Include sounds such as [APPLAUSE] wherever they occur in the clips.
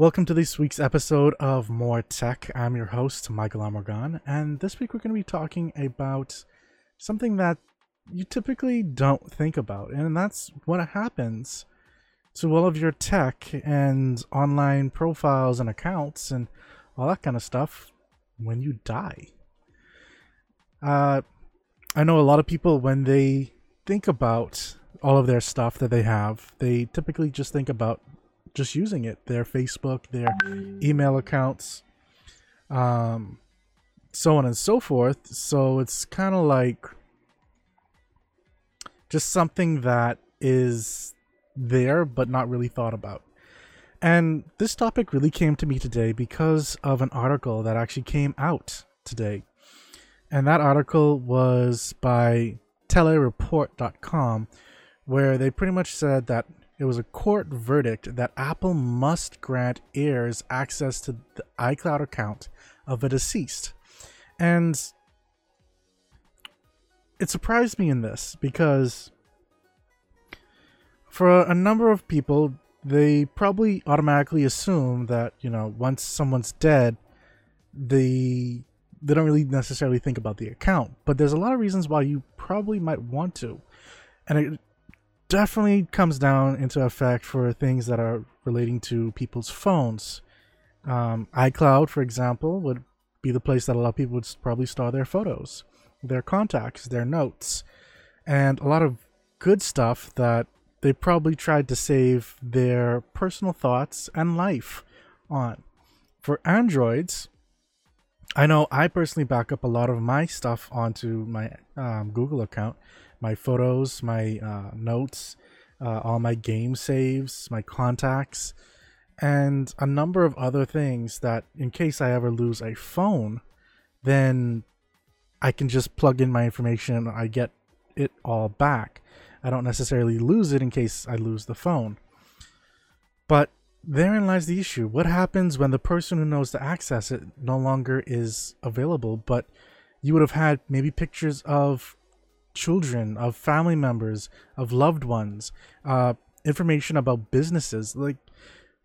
Welcome to this week's episode of More Tech. I'm your host, Michael Amorgan, and this week we're going to be talking about something that you typically don't think about, and that's what happens to all of your tech and online profiles and accounts and all that kind of stuff when you die. Uh, I know a lot of people, when they think about all of their stuff that they have, they typically just think about just using it their Facebook, their email accounts, um, so on and so forth. So it's kind of like just something that is there but not really thought about. And this topic really came to me today because of an article that actually came out today. And that article was by telereport.com, where they pretty much said that it was a court verdict that Apple must grant heirs access to the iCloud account of a deceased. And it surprised me in this because for a number of people, they probably automatically assume that, you know, once someone's dead, they they don't really necessarily think about the account. But there's a lot of reasons why you probably might want to. And it definitely comes down into effect for things that are relating to people's phones. Um, iCloud, for example, would be the place that a lot of people would probably store their photos, their contacts, their notes, and a lot of good stuff that they probably tried to save their personal thoughts and life on. For Androids, I know I personally back up a lot of my stuff onto my um, Google account, my photos, my uh, notes, uh, all my game saves, my contacts, and a number of other things that, in case I ever lose a phone, then I can just plug in my information and I get it all back. I don't necessarily lose it in case I lose the phone. But therein lies the issue. What happens when the person who knows to access it no longer is available, but you would have had maybe pictures of children, of family members, of loved ones, uh, information about businesses. Like,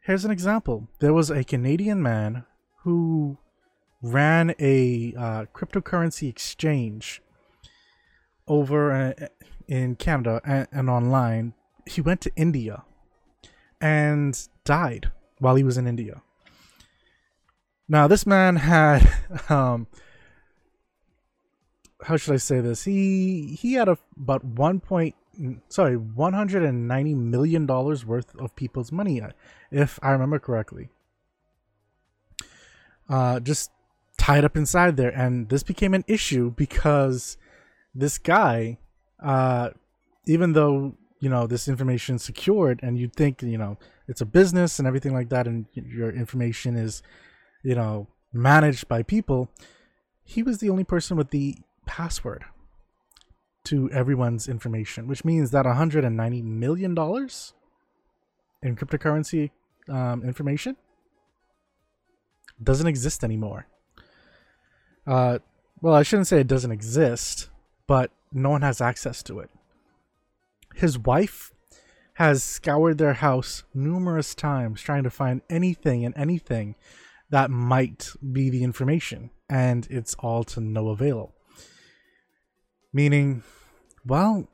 here's an example there was a Canadian man who ran a uh, cryptocurrency exchange over uh, in Canada and, and online. He went to India and died while he was in India. Now, this man had, [LAUGHS] um, how should I say this? He he had a, about one point, sorry, one hundred and ninety million dollars worth of people's money, if I remember correctly. Uh, just tied up inside there, and this became an issue because this guy, uh, even though you know this information secured and you'd think you know it's a business and everything like that and your information is you know managed by people he was the only person with the password to everyone's information which means that 190 million dollars in cryptocurrency um, information doesn't exist anymore uh, well i shouldn't say it doesn't exist but no one has access to it his wife has scoured their house numerous times trying to find anything and anything that might be the information, and it's all to no avail. Meaning, well,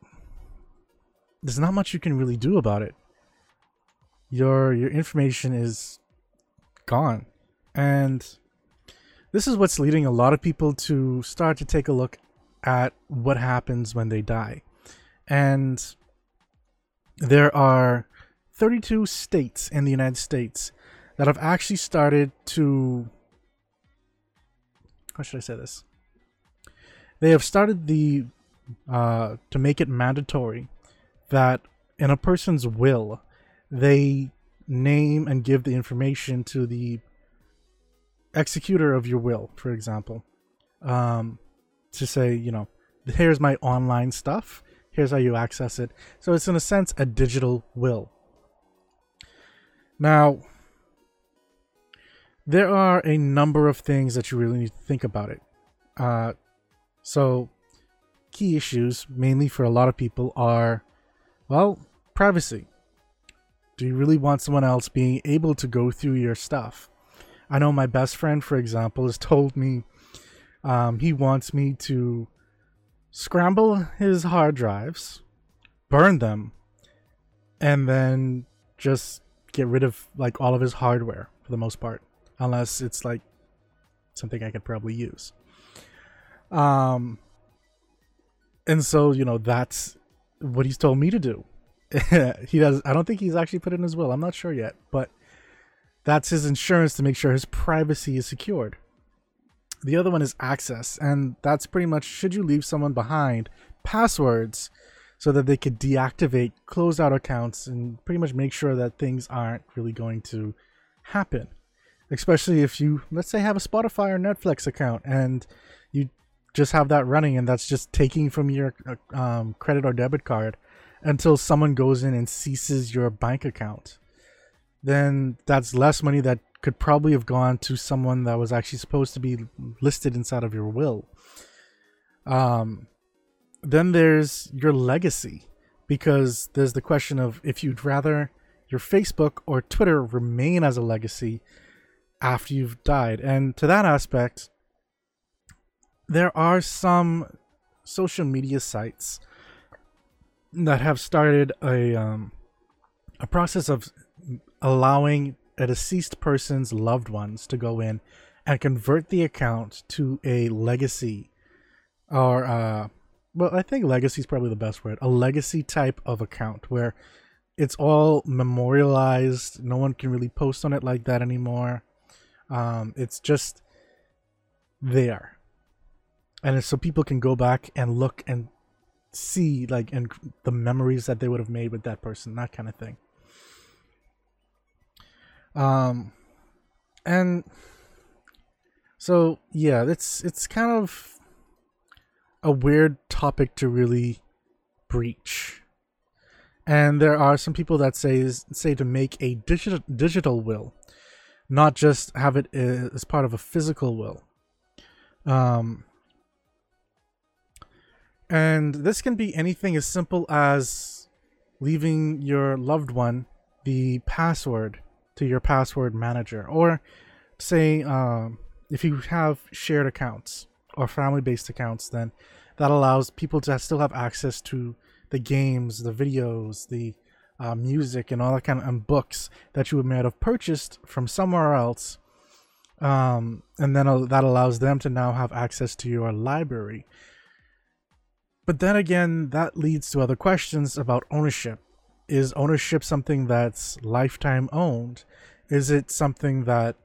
there's not much you can really do about it. Your your information is gone. And this is what's leading a lot of people to start to take a look at what happens when they die. And there are 32 states in the United States that have actually started to. How should I say this? They have started the uh, to make it mandatory that in a person's will, they name and give the information to the executor of your will, for example, um, to say, you know, here's my online stuff here's how you access it. So it's in a sense a digital will. Now, there are a number of things that you really need to think about it. Uh, so, key issues, mainly for a lot of people, are well, privacy. Do you really want someone else being able to go through your stuff? I know my best friend, for example, has [LAUGHS] told me um, he wants me to scramble his hard drives, burn them, and then just get rid of like all of his hardware for the most part, unless it's like something I could probably use. Um, and so you know that's what he's told me to do. [LAUGHS] he does. I don't think he's actually put it in his will. I'm not sure yet, but that's his insurance to make sure his privacy is secured. The other one is access, and that's pretty much should you leave someone behind passwords so that they could deactivate close out accounts and pretty much make sure that things aren't really going to happen. Especially if you, let's say, have a Spotify or Netflix account and you just have that running and that's just taking from your uh, um, credit or debit card until someone goes in and ceases your bank account. Then that's less money that could probably have gone to someone that was actually supposed to be listed inside of your will. Um, then there's your legacy, because there's the question of if you'd rather your Facebook or Twitter remain as a legacy after you've died. And to that aspect, there are some social media sites that have started a um, a process of allowing a deceased person's loved ones to go in and convert the account to a legacy or uh well i think legacy is probably the best word a legacy type of account where it's all memorialized. No one can really post on it like that anymore. Um it's just there and so people can go back and look and see like and the memories that they would have made with that person that kind of thing um, and so yeah, it's it's kind of a weird topic to really breach. And there are some people that say say to make a digital digital will, not just have it as part of a physical will. Um, and this can be anything as simple as leaving your loved one the password to your password manager. Or say um, if you have shared accounts or family based accounts, then that allows people to still have access to the games, the videos, the uh, music, and all that kind of and books that you might have purchased from somewhere else. Um, and then uh, that allows them to now have access to your library. But then again, that leads to other questions about ownership is ownership something that's lifetime owned? Is it something that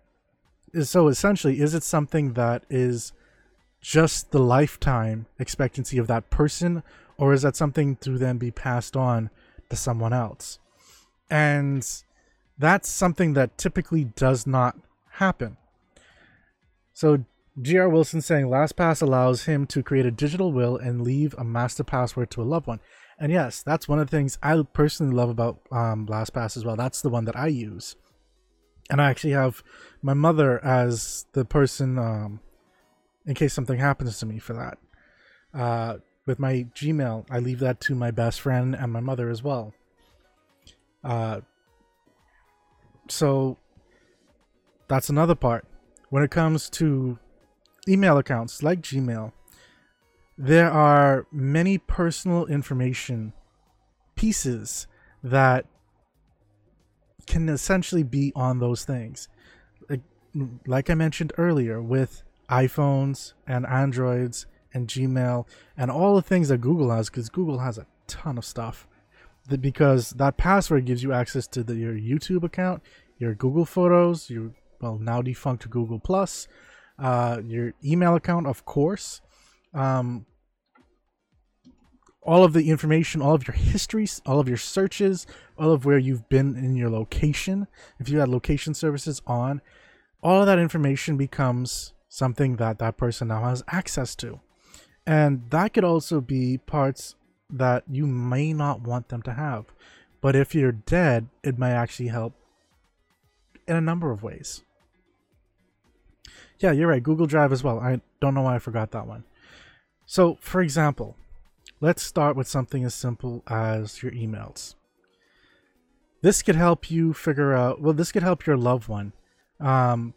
is so essentially is it something that is just the lifetime expectancy of that person or is that something to then be passed on to someone else? And that's something that typically does not happen. So G.R. Wilson saying LastPass allows him to create a digital will and leave a master password to a loved one. And yes, that's one of the things I personally love about um, LastPass as well. That's the one that I use. And I actually have my mother as the person um, in case something happens to me for that. Uh, with my Gmail, I leave that to my best friend and my mother as well. Uh, so that's another part. When it comes to email accounts like Gmail, there are many personal information pieces that can essentially be on those things. Like, I mentioned earlier, with iPhones and Androids and Gmail and all the things that Google has, because Google has a ton of stuff. Because that password gives you access to the, your YouTube account, your Google Photos, your well now defunct Google Plus, uh, your email account, of course, um, all of the information, all of your histories, all of your searches, all of where you've been in your location. If you had location services on, all of that information becomes something that that person now has access to. And that could also be parts that you may not want them to have. But if you're dead, it might actually help in a number of ways. Yeah, you're right. Google Drive as well. I don't know why I forgot that one. So, for example, let's start with something as simple as your emails. this could help you figure out. Well, this could help your loved one um,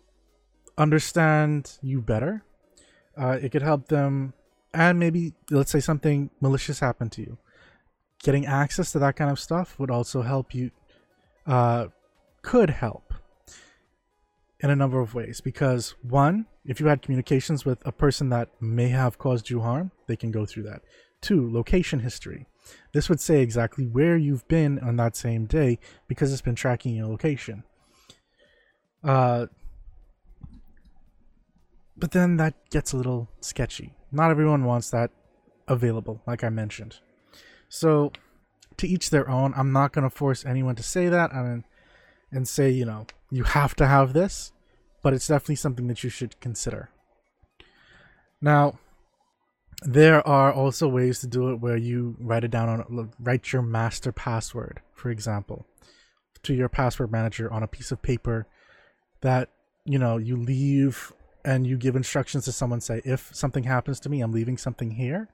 understand you better. Uh, it could help them, and maybe let's say something malicious happened to you. Getting access to that kind of stuff would also help you. Uh, could help in a number of ways. Because one if you had communications with a person that may have caused you harm they can go through that. Two location history. This would say exactly where you've been on that same day because it's been tracking your location. Uh, but then that gets a little sketchy. Not everyone wants that available like i mentioned. So to each their own. I'm not going to force anyone to say that. Mean, and say you know you have to have this but it's definitely something that you should consider. Now, there are also ways to do it where you write it down on write your master password, for example, to your password manager on a piece of paper that you know you leave and you give instructions to someone say if something happens to me i'm leaving something here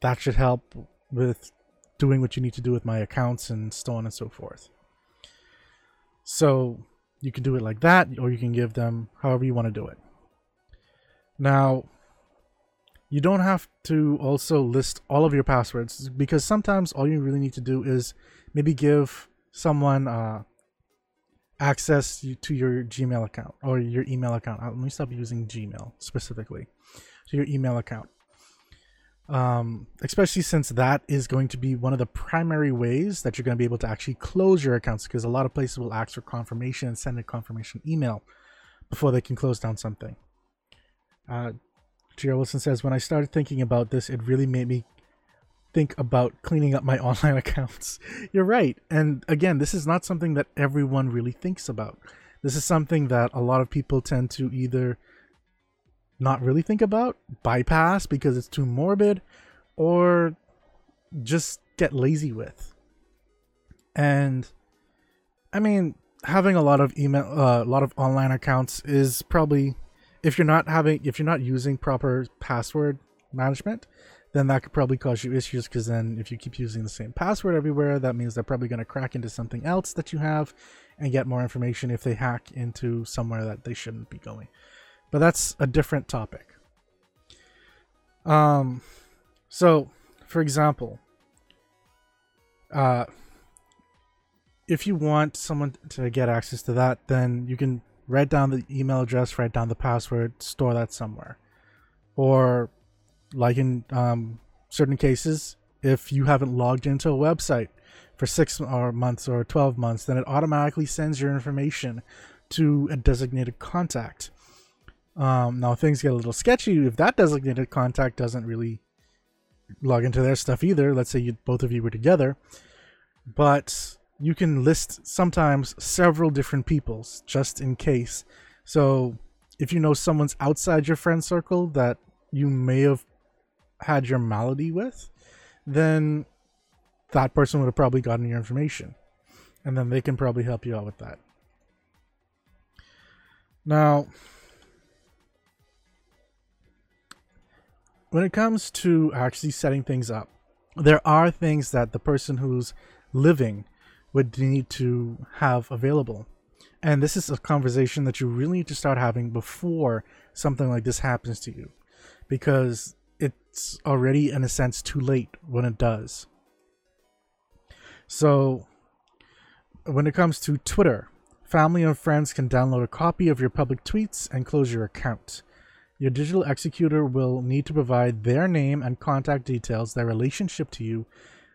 that should help with doing what you need to do with my accounts and so on and so forth so you can do it like that, or you can give them however you want to do it. Now, you don't have to also list all of your passwords because sometimes all you really need to do is maybe give someone uh, access to your Gmail account or your email account. Let me stop using Gmail specifically. To your email account um, especially since that is going to be one of the primary ways that you're going to be able to actually close your accounts because a lot of places will ask for confirmation and send a confirmation email before they can close down something. Uh, Wilson says, when I started thinking about this, it really made me think about cleaning up my [LAUGHS] online accounts. You're right. And again, this is not something that everyone really thinks about. This is something that a lot of people tend to either not really think about, bypass because it's too morbid, or just get lazy with. And I mean, having a lot of email, uh, a lot of online accounts is probably if you're not having, if you're not using proper password management, then that could probably cause you issues because then if you keep using the same password everywhere, that means they're probably going to crack into something else that you have and get more information if they hack into somewhere that they shouldn't be going. But that's a different topic. Um, so, for example, uh, if you want someone to get access to that, then you can write down the email address, write down the password, store that somewhere. Or, like in um, certain cases, if you haven't logged into a website for six or months or 12 months, then it automatically sends your information to a designated contact. Um, now things get a little sketchy if that designated contact doesn't really log into their stuff either. Let's say you, both of you were together, but you can list sometimes several different people's just in case. So if you know someone's outside your friend circle that you may have had your malady with, then that person would have probably gotten your information. And then they can probably help you out with that. Now, when it comes to actually setting things up, there are things that the person who's living would need to have available. And this is a conversation that you really need to start having before something like this happens to you. Because it's already, in a sense, too late when it does. So, when it comes to Twitter, family and friends can download a copy of your public tweets and close your account. Your digital executor will need to provide their name and contact details, their relationship to you,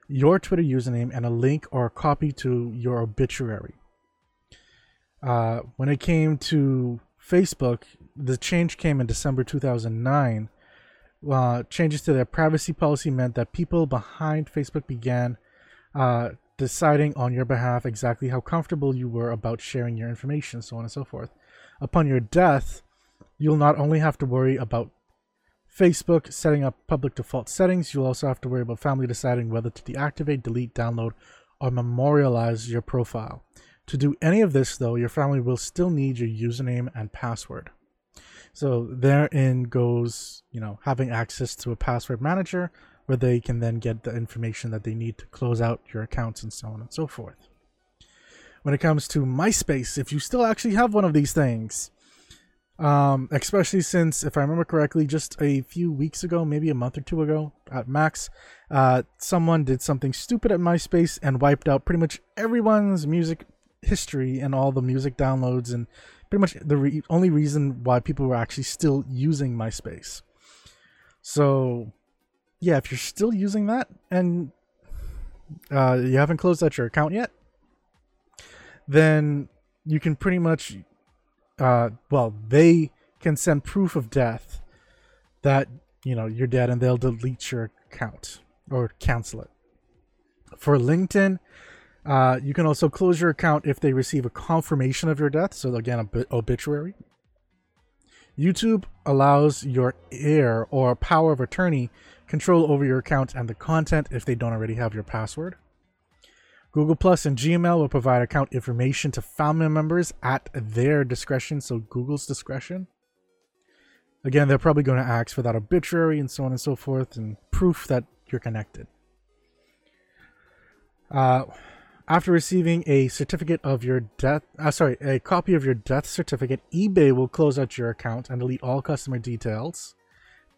your Twitter username, and a link or a copy to your obituary. Uh, when it came to Facebook, the change came in December 2009. Uh, changes to their privacy policy meant that people behind Facebook began uh, deciding on your behalf exactly how comfortable you were about sharing your information, so on and so forth. Upon your death, You'll not only have to worry about Facebook setting up public default settings, you'll also have to worry about family deciding whether to deactivate, delete, download, or memorialize your profile. To do any of this, though, your family will still need your username and password. So therein goes, you know, having access to a password manager where they can then get the information that they need to close out your accounts and so on and so forth. when it comes to MySpace, if you still actually have one of these things. Um, especially since, if I remember correctly, just a few weeks ago, maybe a month or two ago at max, uh, someone did something stupid at MySpace and wiped out pretty much everyone's music history and all the music downloads and pretty much the re- only reason why people were actually still using MySpace. So, yeah, if you're still using that and uh, you haven't closed out your account yet, then you can pretty much, uh, well, they can send proof of death that you know you're dead, and they'll delete your account or cancel it. For LinkedIn, uh, you can also close your account if they receive a confirmation of your death. So again, a obituary. YouTube allows your heir or power of attorney control over your account and the content if they don't already have your password. Google Plus and Gmail will provide account information to family members at their discretion, so Google's discretion. Again, they're probably going to ask for that obituary and so on and so forth, and proof that you're connected. Uh, after receiving a certificate of your death, uh, sorry, a copy of your death certificate, eBay will close out your account and delete all customer details.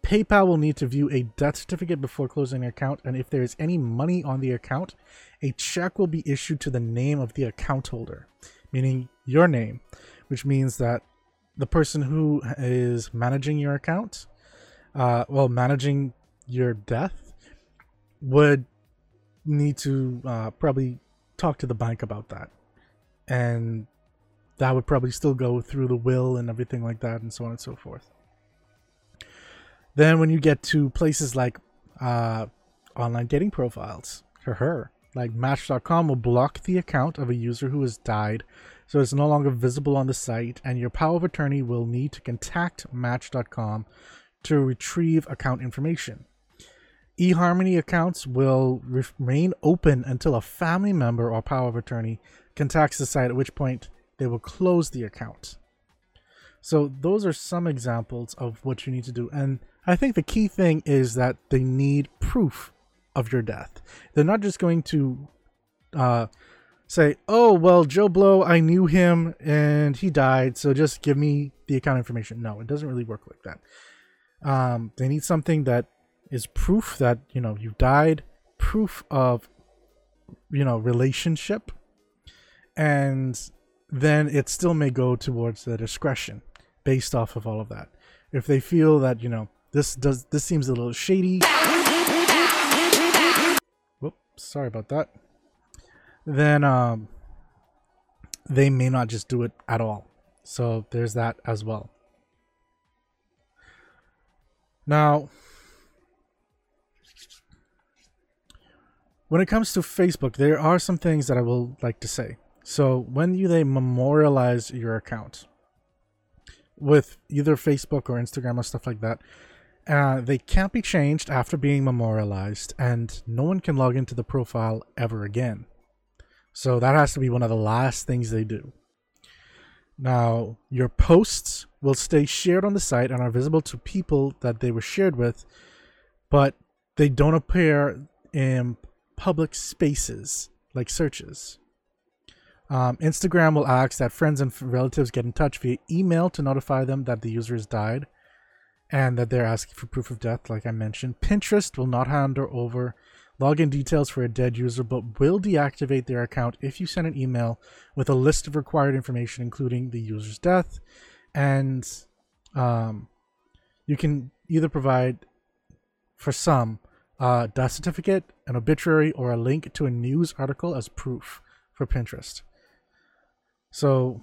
PayPal will need to view a death certificate before closing an account, and if there is any money on the account, a check will be issued to the name of the account holder, meaning your name, which means that the person who is managing your account, uh, well, managing your death, would need to uh, probably talk to the bank about that. And that would probably still go through the will and everything like that, and so on and so forth. Then when you get to places like uh, online dating profiles, for her, like Match.com will block the account of a user who has died, so it's no longer visible on the site, and your power of attorney will need to contact Match.com to retrieve account information. eHarmony accounts will remain open until a family member or power of attorney contacts the site, at which point they will close the account. So those are some examples of what you need to do. And I think the key thing is that they need proof of your death. They're not just going to uh, say, "Oh, well, Joe Blow, I knew him and he died, so just give me the account information." No, it doesn't really work like that. Um, they need something that is proof that you know you died, proof of you know relationship, and then it still may go towards the discretion based off of all of that. If they feel that you know this does this seems a little shady. Whoops, sorry about that. Then um they may not just do it at all. So there's that as well. Now, when it comes to Facebook, there are some things that I will like to say. So when you they memorialize your account with either Facebook or Instagram or stuff like that, uh, they can't be changed after being memorialized, and no one can log into the profile ever again. So that has to be one of the last things they do. Now, your posts will stay shared on the site and are visible to people that they were shared with, but they don't appear in public spaces like searches. Um, Instagram will ask that friends and relatives get in touch via email to notify them that the user has died and that they're asking for proof of death, like I mentioned. Pinterest will not hand over login details for a dead user, but will deactivate their account if you send an email with a list of required information, including the user's death. And um, you can either provide, for some, a death certificate, an obituary, or a link to a news article as proof for Pinterest. So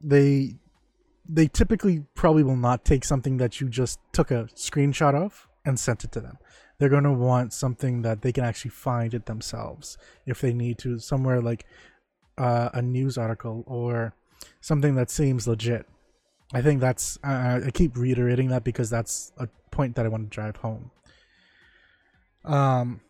they they typically probably will not take something that you just took a screenshot of and sent it to them. They're going to want something that they can actually find it themselves if they need to, somewhere like uh, a news article or something that seems legit. I think that's, uh, I keep reiterating that because that's a point that I want to drive home. Um,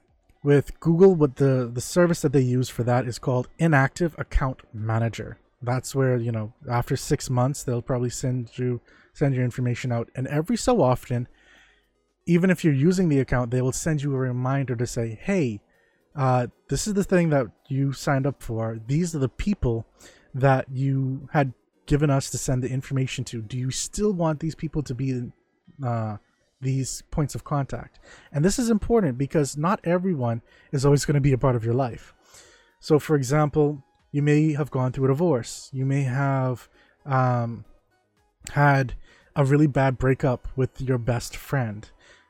with Google, what the, the service that they use for that is called Inactive Account Manager that's where you know after six months they'll probably send you send your information out and every so often even if you're using the account they will send you a reminder to say hey uh, this is the thing that you signed up for. These are the people that you had given us to send the information to. Do you still want these people to be uh, these points of contact? And this is important because not everyone is always going to be a part of your life. So, for example, you may have gone through a divorce. You may have um, had a really bad breakup with your best friend,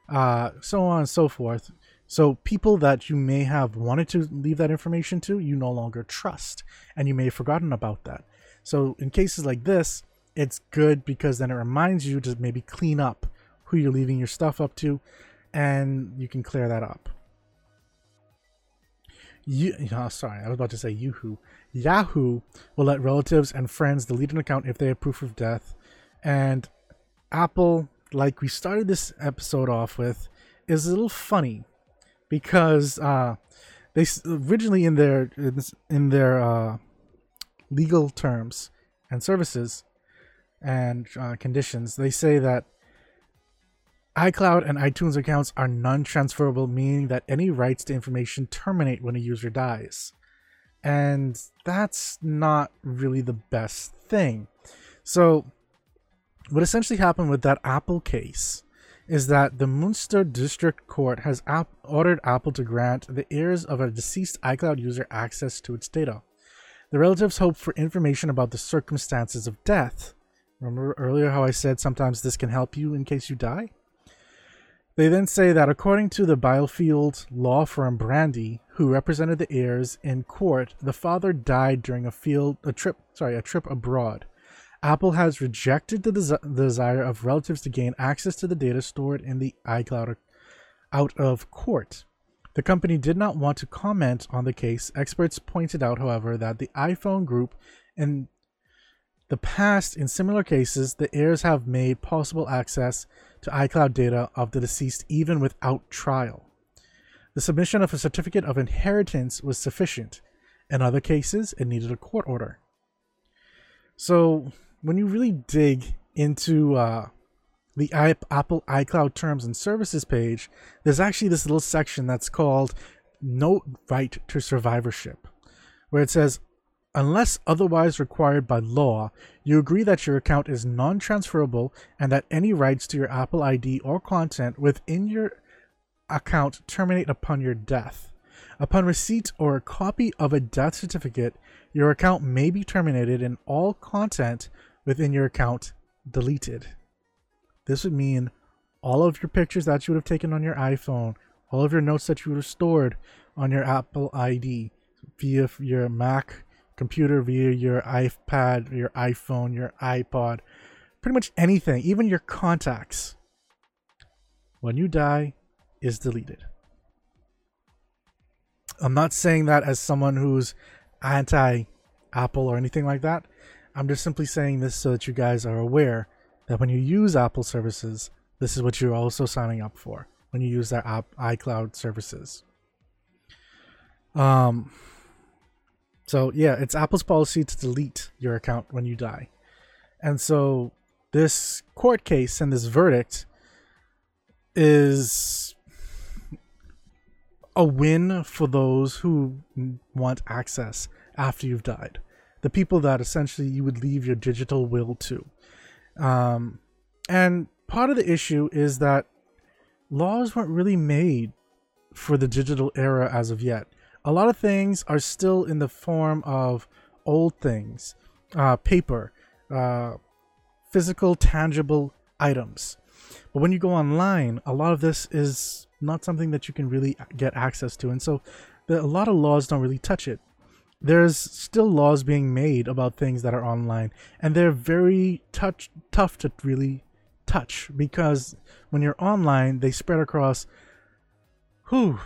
uh, so on and so forth. So people that you may have wanted to leave that information to, you no longer trust, and you may have forgotten about that. So in cases like this, it's good because then it reminds you to maybe clean up who you're leaving your stuff up to, and you can clear that up. You, oh, sorry, I was about to say Yahoo. Yahoo will let relatives and friends delete an account if they have proof of death, and Apple, like we started this episode off with, is a little funny because uh, they originally in their in their uh, legal terms and services and uh, conditions they say that iCloud and iTunes accounts are non-transferable, meaning that any rights to information terminate when a user dies. And that's not really the best thing. So, what essentially happened with that Apple case is that the Munster District Court has ordered Apple to grant the heirs of a deceased iCloud user access to its data. The relatives hope for information about the circumstances of death. Remember earlier how I said sometimes this can help you in case you die? They then say that according to the Byfield law firm Brandi, who represented the heirs in court, the father died during a field a trip sorry a trip abroad. Apple has rejected the, des- the desire of relatives to gain access to the data stored in the iCloud out of court. The company did not want to comment on the case. Experts pointed out, however, that the iPhone group in the past, in similar cases, the heirs have made possible access to iCloud data of the deceased even without trial. The submission of a certificate of inheritance was sufficient. In other cases, it needed a court order. So, when you really dig into uh, the Apple iCloud terms and services page, there's actually this little section that's called No Right to Survivorship, where it says, Unless otherwise required by law, you agree that your account is non transferable and that any rights to your Apple ID or content within your account terminate upon your death. Upon receipt or a copy of a death certificate, your account may be terminated and all content within your account deleted. This would mean all of your pictures that you would have taken on your iPhone, all of your notes that you would have stored on your Apple ID via your Mac computer, via your iPad, your iPhone, your iPod, pretty much anything, even your contacts, when you die, is deleted. I'm not saying that as someone who's anti Apple or anything like that. I'm just simply saying this so that you guys are aware that when you use Apple services, this is what you're also signing up for when you use their app iCloud services. Um so yeah, it's Apple's policy to delete your account when you die. And so this court case and this verdict is a win for those who want access after you've died the people that essentially you would leave your digital will to. Um, and part of the issue is that laws weren't really made for the digital era as of yet. A lot of things are still in the form of old things, uh, paper, uh, physical, tangible items. But when you go online, a lot of this is not something that you can really get access to. And so the, a lot of laws don't really touch it there's still laws being made about things that are online and they're very touch tough to really touch because when you're online they spread across who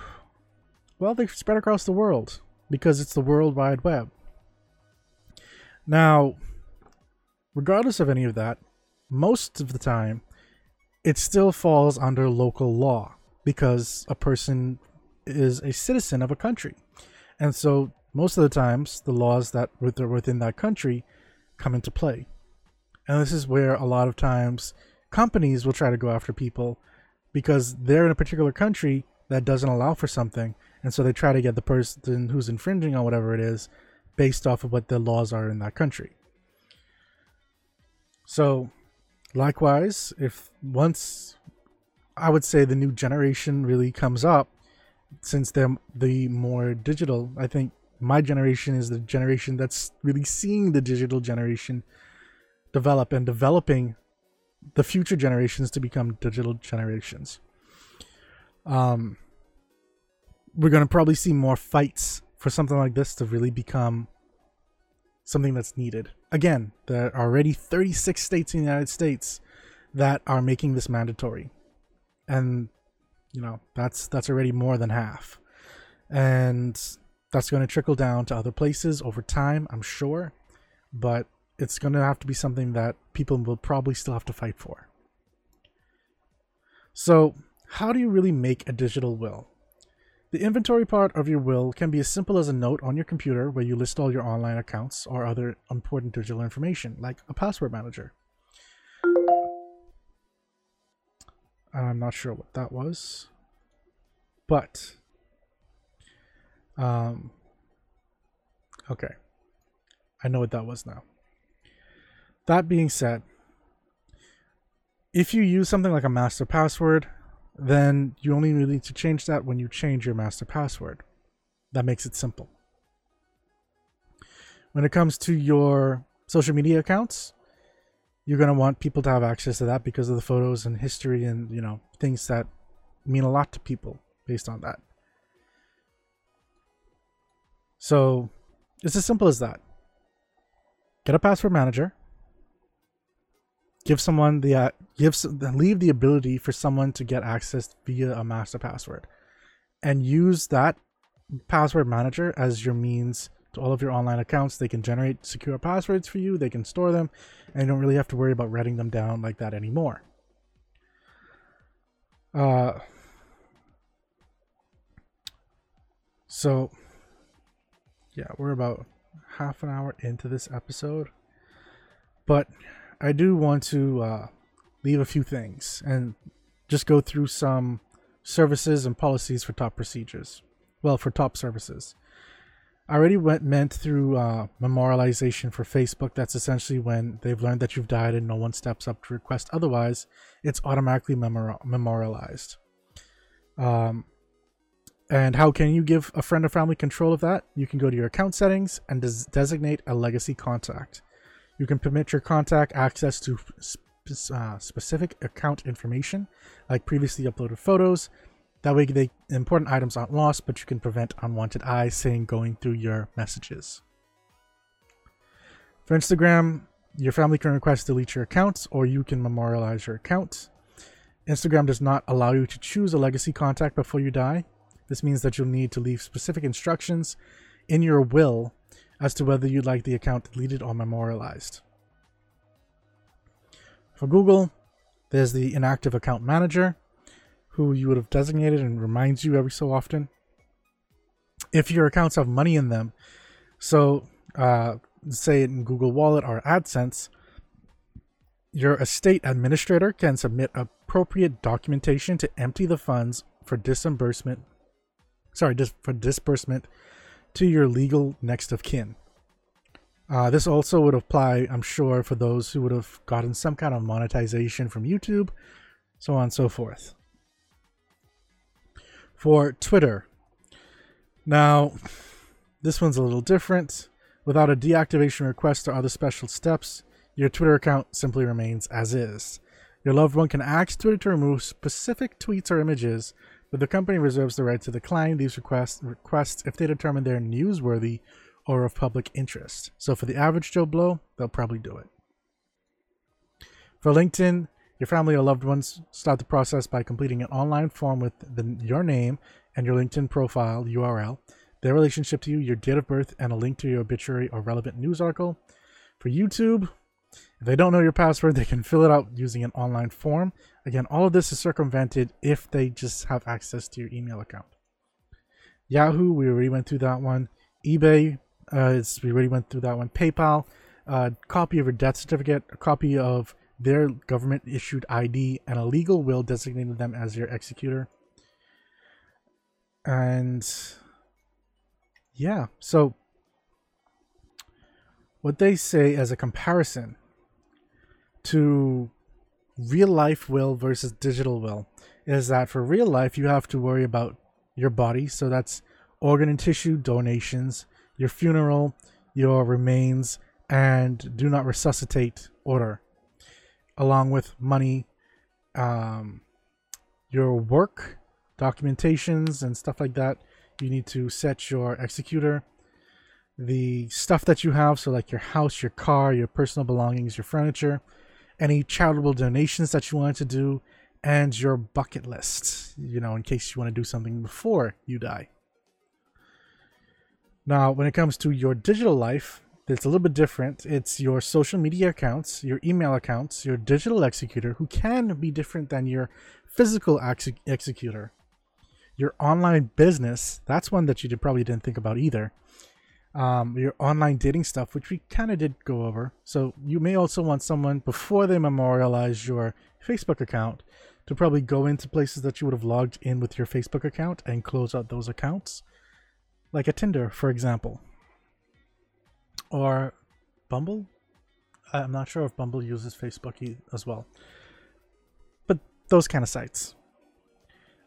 well they spread across the world because it's the world wide web now regardless of any of that most of the time it still falls under local law because a person is a citizen of a country and so most of the times the laws that are within that country come into play. And this is where a lot of times companies will try to go after people because they're in a particular country that doesn't allow for something and so they try to get the person who's infringing on whatever it is based off of what the laws are in that country. So, likewise, if once I would say the new generation really comes up, since they're the more digital, I think my generation is the generation that's really seeing the digital generation develop and developing the future generations to become digital generations. Um, we're going to probably see more fights for something like this to really become something that's needed. Again, there are already 36 states in the United States that are making this mandatory. And you know, that's that's already more than half. And that's going to trickle down to other places over time, I'm sure, but it's going to have to be something that people will probably still have to fight for. So, how do you really make a digital will? The inventory part of your will can be as simple as a note on your computer where you list all your online accounts or other important digital information, like a password manager. I'm not sure what that was, but um, okay, I know what that was now. That being said, if you use something like a master password, then you only need to change that when you change your master password. That makes it simple. When it comes to your social media accounts, you're going to want people to have access to that because of the photos and history and, you know, things that mean a lot to people based on that. So, it's as simple as that. Get a password manager give someone the uh, give leave the ability for someone to get access via a master password. And use that password manager as your means to all of your online accounts. They can generate secure passwords for you. They can store them. And you don't really have to worry about writing them down like that anymore. Uh so yeah we're about half an hour into this episode. But I do want to uh, leave a few things and just go through some services and policies for top procedures. Well, for top services. I already went meant through uh, memorialization for Facebook. That's essentially when they've learned that you've died and no one steps up to request otherwise. It's automatically memori- memorialized. Um, and how can you give a friend or family control of that? You can go to your account settings and des- designate a legacy contact. You can permit your contact access to uh, specific account information, like previously uploaded photos. That way, the important items aren't lost, but you can prevent unwanted eyes saying going through your messages. For Instagram, your family can request delete your accounts, or you can memorialize your account. Instagram does not allow you to choose a legacy contact before you die. This means that you'll need to leave specific instructions in your will as to whether you'd like the account deleted or memorialized. For Google, there's the inactive account manager, who you would have designated and reminds you every so often. If your accounts have money in them, so uh, say in Google Wallet or AdSense, your estate administrator can submit appropriate documentation to empty the funds for disbursement. Sorry, dis- for disbursement to your legal next of kin. Uh, this also would apply, I'm sure, for those who would have gotten some kind of monetization from YouTube, so on and so forth. For Twitter, now this one's a little different. Without a deactivation request or other special steps, your Twitter account simply remains as is. Your loved one can ask Twitter to remove specific tweets or images but the company reserves the right to decline these requests, requests if they determine they're newsworthy or of public interest. So for the average Joe Blow, they'll probably do it. For LinkedIn, your family or loved ones start the process by completing an online form with the, your name and your LinkedIn profile URL, their relationship to you, your date of birth, and a link to your obituary or relevant news article. For YouTube, if they don't know your password, they can fill it out using an online form. Again, all of this is circumvented if they just have access to your email account. Yahoo, we already went through that one. eBay, uh, we already went through that one. PayPal, a uh, copy of your death certificate, a copy of their government issued ID, and a legal will designating them as your executor. and yeah, so what they say as a comparison to real life will versus digital will is that for real life you have to worry about your body. So that's organ and tissue donations your funeral your remains and do not resuscitate order along with money um, your work documentations and stuff like that. You need to set your executor the stuff that you have. So like your house your car your personal belongings your furniture any charitable donations that you wanted to do and your bucket list you know in case you want to do something before you die. Now when it comes to your digital life it's a little bit different. It's your social media accounts your email accounts your digital executor who can be different than your physical ex- executor. Your online business that's one that you probably didn't think about either um, your online dating stuff which we kind of did go over. So you may also want someone before they memorialize your facebook account to probably go into places that you would have logged in with your facebook account and close out those accounts. Like a tinder for example. Or bumble? I'm not sure if bumble uses facebook as well. But those kind of sites.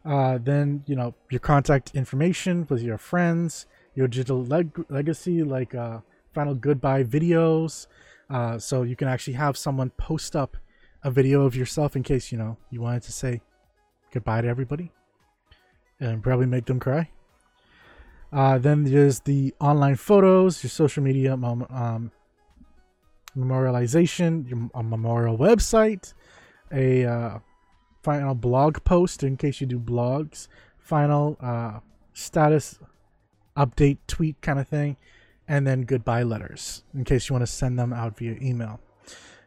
Uh, then you know your contact information with your friends, your digital leg- legacy like uh, final goodbye videos, uh, so you can actually have someone post up a video of yourself in case you know you wanted to say goodbye to everybody, and probably make them cry. Uh, then there's the online photos, your social media um, memorialization, your a memorial website, a uh, final blog post in case you do blogs, final uh, status update tweet kind of thing, and then goodbye letters in case you want to send them out via email.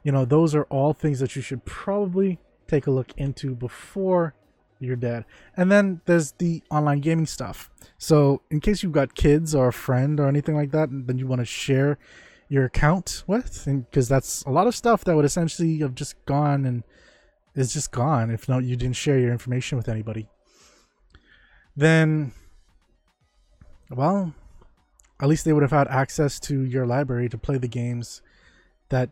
You know, those are all things that you should probably take a look into before you're dead. And then there's the online gaming stuff. So, in case you've got kids or a friend or anything like that, and then you want to share your account with, because that's a lot of stuff that would essentially have just gone and is just gone if not you didn't share your information with anybody then well at least they would have had access to your library to play the games that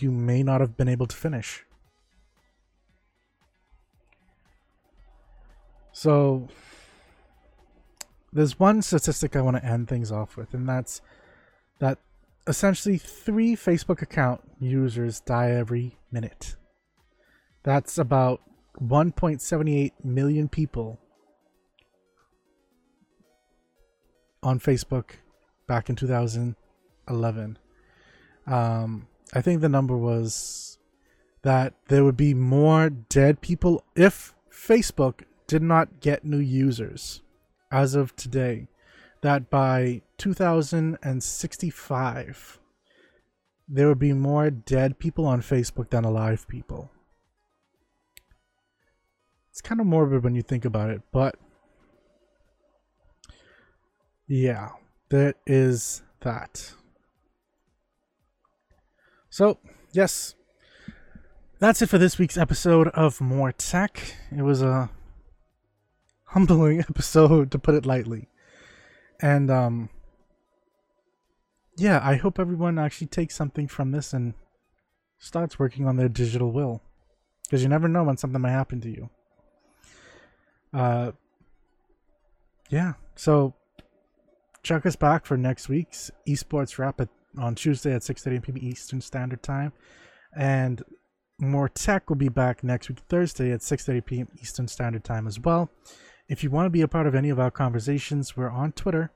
you may not have been able to finish so there's one statistic I want to end things off with, and that's that essentially three Facebook account users die every minute. That's about 1.78 million people on Facebook back in 2011. Um, I think the number was that there would be more dead people if Facebook did not get new users as of today. That by 2065, there would be more dead people on Facebook than alive people. It's kind of morbid when you think about it, but yeah, that is that. So, yes, that's it for this week's episode of More Tech. It was a humbling [LAUGHS] episode, to put it lightly. And, um, yeah, I hope everyone actually takes something from this and starts working on their digital will. Because you never know when something might happen to you. Uh, yeah. So check us back for next week's esports wrap at, on Tuesday at 6:30 p.m. Eastern Standard Time, and more tech will be back next week Thursday at 6:30 p.m. Eastern Standard Time as well. If you want to be a part of any of our conversations, we're on Twitter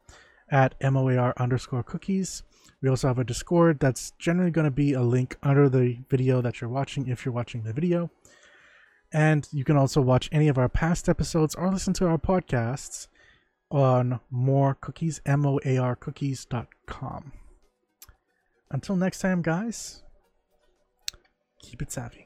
at moar underscore cookies. We also have a Discord that's generally going to be a link under the video that you're watching if you're watching the video. And you can also watch any of our past episodes or listen to our podcasts on more cookies, M O A R cookies.com. Until next time, guys, keep it savvy.